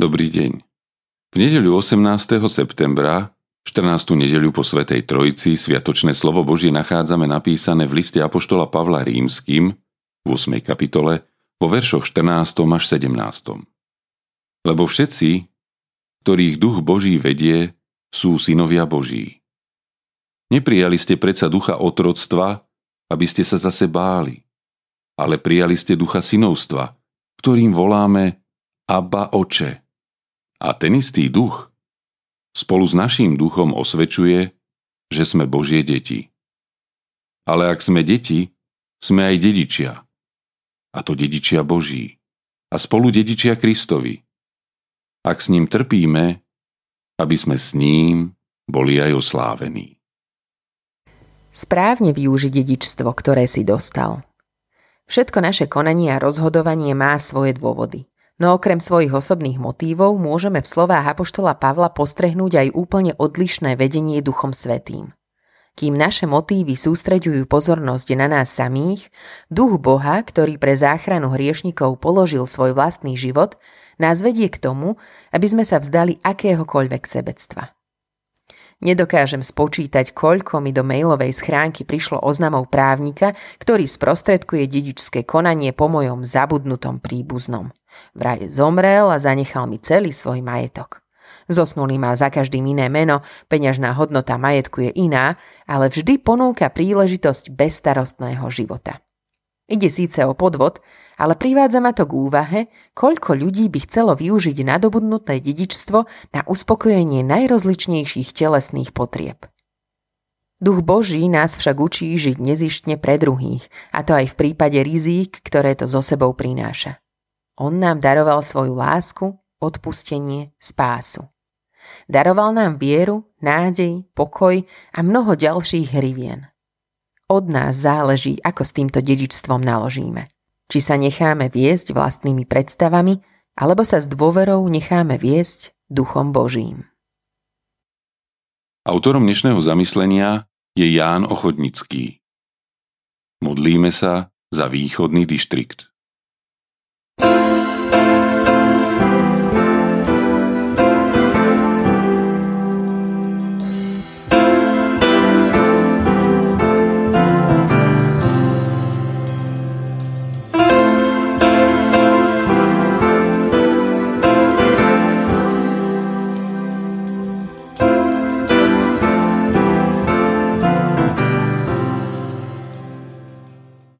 Dobrý deň. V nedeľu 18. septembra, 14. nedeľu po Svetej Trojici, Sviatočné slovo Božie nachádzame napísané v liste Apoštola Pavla Rímským v 8. kapitole vo veršoch 14. až 17. Lebo všetci, ktorých duch Boží vedie, sú synovia Boží. Neprijali ste predsa ducha otroctva, aby ste sa zase báli, ale prijali ste ducha synovstva, ktorým voláme Abba Oče. A ten istý duch spolu s naším duchom osvedčuje, že sme Božie deti. Ale ak sme deti, sme aj dedičia. A to dedičia Boží. A spolu dedičia Kristovi. Ak s ním trpíme, aby sme s ním boli aj oslávení. Správne využiť dedičstvo, ktoré si dostal. Všetko naše konanie a rozhodovanie má svoje dôvody. No okrem svojich osobných motívov môžeme v slovách Apoštola Pavla postrehnúť aj úplne odlišné vedenie Duchom Svetým. Kým naše motívy sústreďujú pozornosť na nás samých, duch Boha, ktorý pre záchranu hriešnikov položil svoj vlastný život, nás vedie k tomu, aby sme sa vzdali akéhokoľvek sebectva. Nedokážem spočítať, koľko mi do mailovej schránky prišlo oznamov právnika, ktorý sprostredkuje dedičské konanie po mojom zabudnutom príbuznom. Vraj zomrel a zanechal mi celý svoj majetok. Zosnulý má za každým iné meno, peňažná hodnota majetku je iná, ale vždy ponúka príležitosť bezstarostného života. Ide síce o podvod, ale privádza ma to k úvahe, koľko ľudí by chcelo využiť nadobudnuté dedičstvo na uspokojenie najrozličnejších telesných potrieb. Duch Boží nás však učí žiť nezištne pre druhých, a to aj v prípade rizík, ktoré to so sebou prináša. On nám daroval svoju lásku, odpustenie, spásu. Daroval nám vieru, nádej, pokoj a mnoho ďalších hrivien. Od nás záleží, ako s týmto dedičstvom naložíme. Či sa necháme viesť vlastnými predstavami, alebo sa s dôverou necháme viesť Duchom Božím. Autorom dnešného zamyslenia je Ján Ochodnický. Modlíme sa za východný dištrikt.